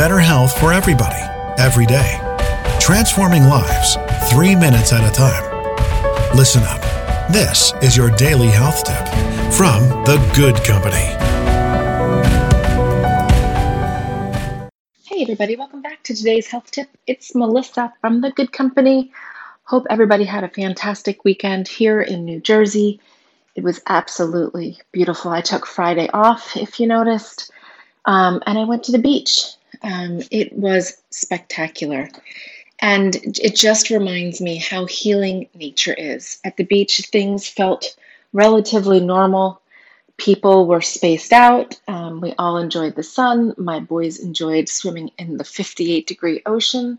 better health for everybody, every day. Transforming lives, three minutes at a time. Listen up. This is your daily health tip from The Good Company. Hey, everybody, welcome back to today's health tip. It's Melissa from The Good Company. Hope everybody had a fantastic weekend here in New Jersey. It was absolutely beautiful. I took Friday off, if you noticed, um, and I went to the beach. Um, it was spectacular. And it just reminds me how healing nature is. At the beach, things felt relatively normal. People were spaced out. Um, we all enjoyed the sun. My boys enjoyed swimming in the 58 degree ocean,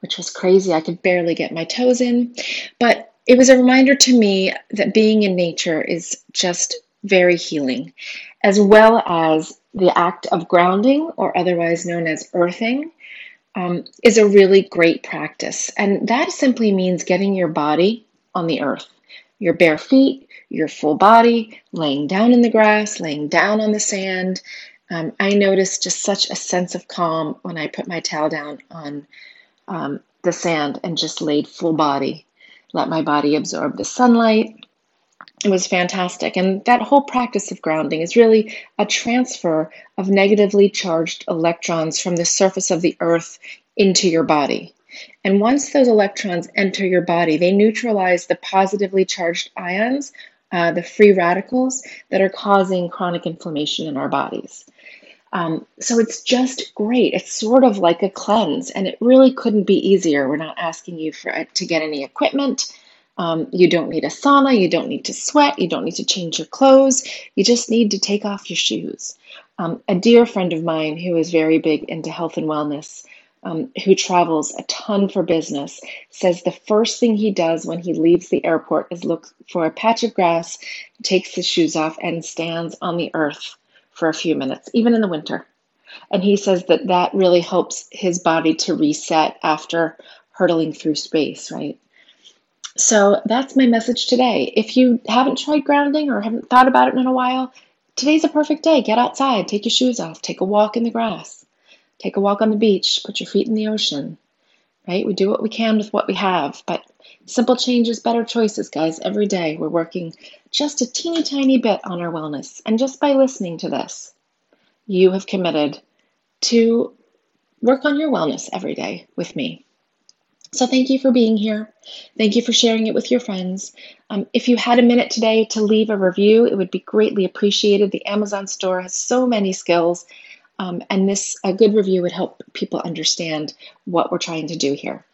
which was crazy. I could barely get my toes in. But it was a reminder to me that being in nature is just very healing, as well as the act of grounding, or otherwise known as earthing, um, is a really great practice. And that simply means getting your body on the earth, your bare feet, your full body, laying down in the grass, laying down on the sand. Um, I noticed just such a sense of calm when I put my towel down on um, the sand and just laid full body, let my body absorb the sunlight, it was fantastic. And that whole practice of grounding is really a transfer of negatively charged electrons from the surface of the earth into your body. And once those electrons enter your body, they neutralize the positively charged ions, uh, the free radicals that are causing chronic inflammation in our bodies. Um, so it's just great. It's sort of like a cleanse, and it really couldn't be easier. We're not asking you for to get any equipment. Um, you don't need a sauna, you don't need to sweat, you don't need to change your clothes, you just need to take off your shoes. Um, a dear friend of mine who is very big into health and wellness, um, who travels a ton for business, says the first thing he does when he leaves the airport is look for a patch of grass, takes his shoes off, and stands on the earth for a few minutes, even in the winter. And he says that that really helps his body to reset after hurtling through space, right? So that's my message today. If you haven't tried grounding or haven't thought about it in a while, today's a perfect day. Get outside, take your shoes off, take a walk in the grass, take a walk on the beach, put your feet in the ocean, right? We do what we can with what we have, but simple changes, better choices, guys. Every day we're working just a teeny tiny bit on our wellness. And just by listening to this, you have committed to work on your wellness every day with me. So, thank you for being here. Thank you for sharing it with your friends. Um, if you had a minute today to leave a review, it would be greatly appreciated. The Amazon store has so many skills, um, and this a good review would help people understand what we're trying to do here.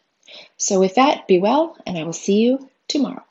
So, with that, be well, and I will see you tomorrow.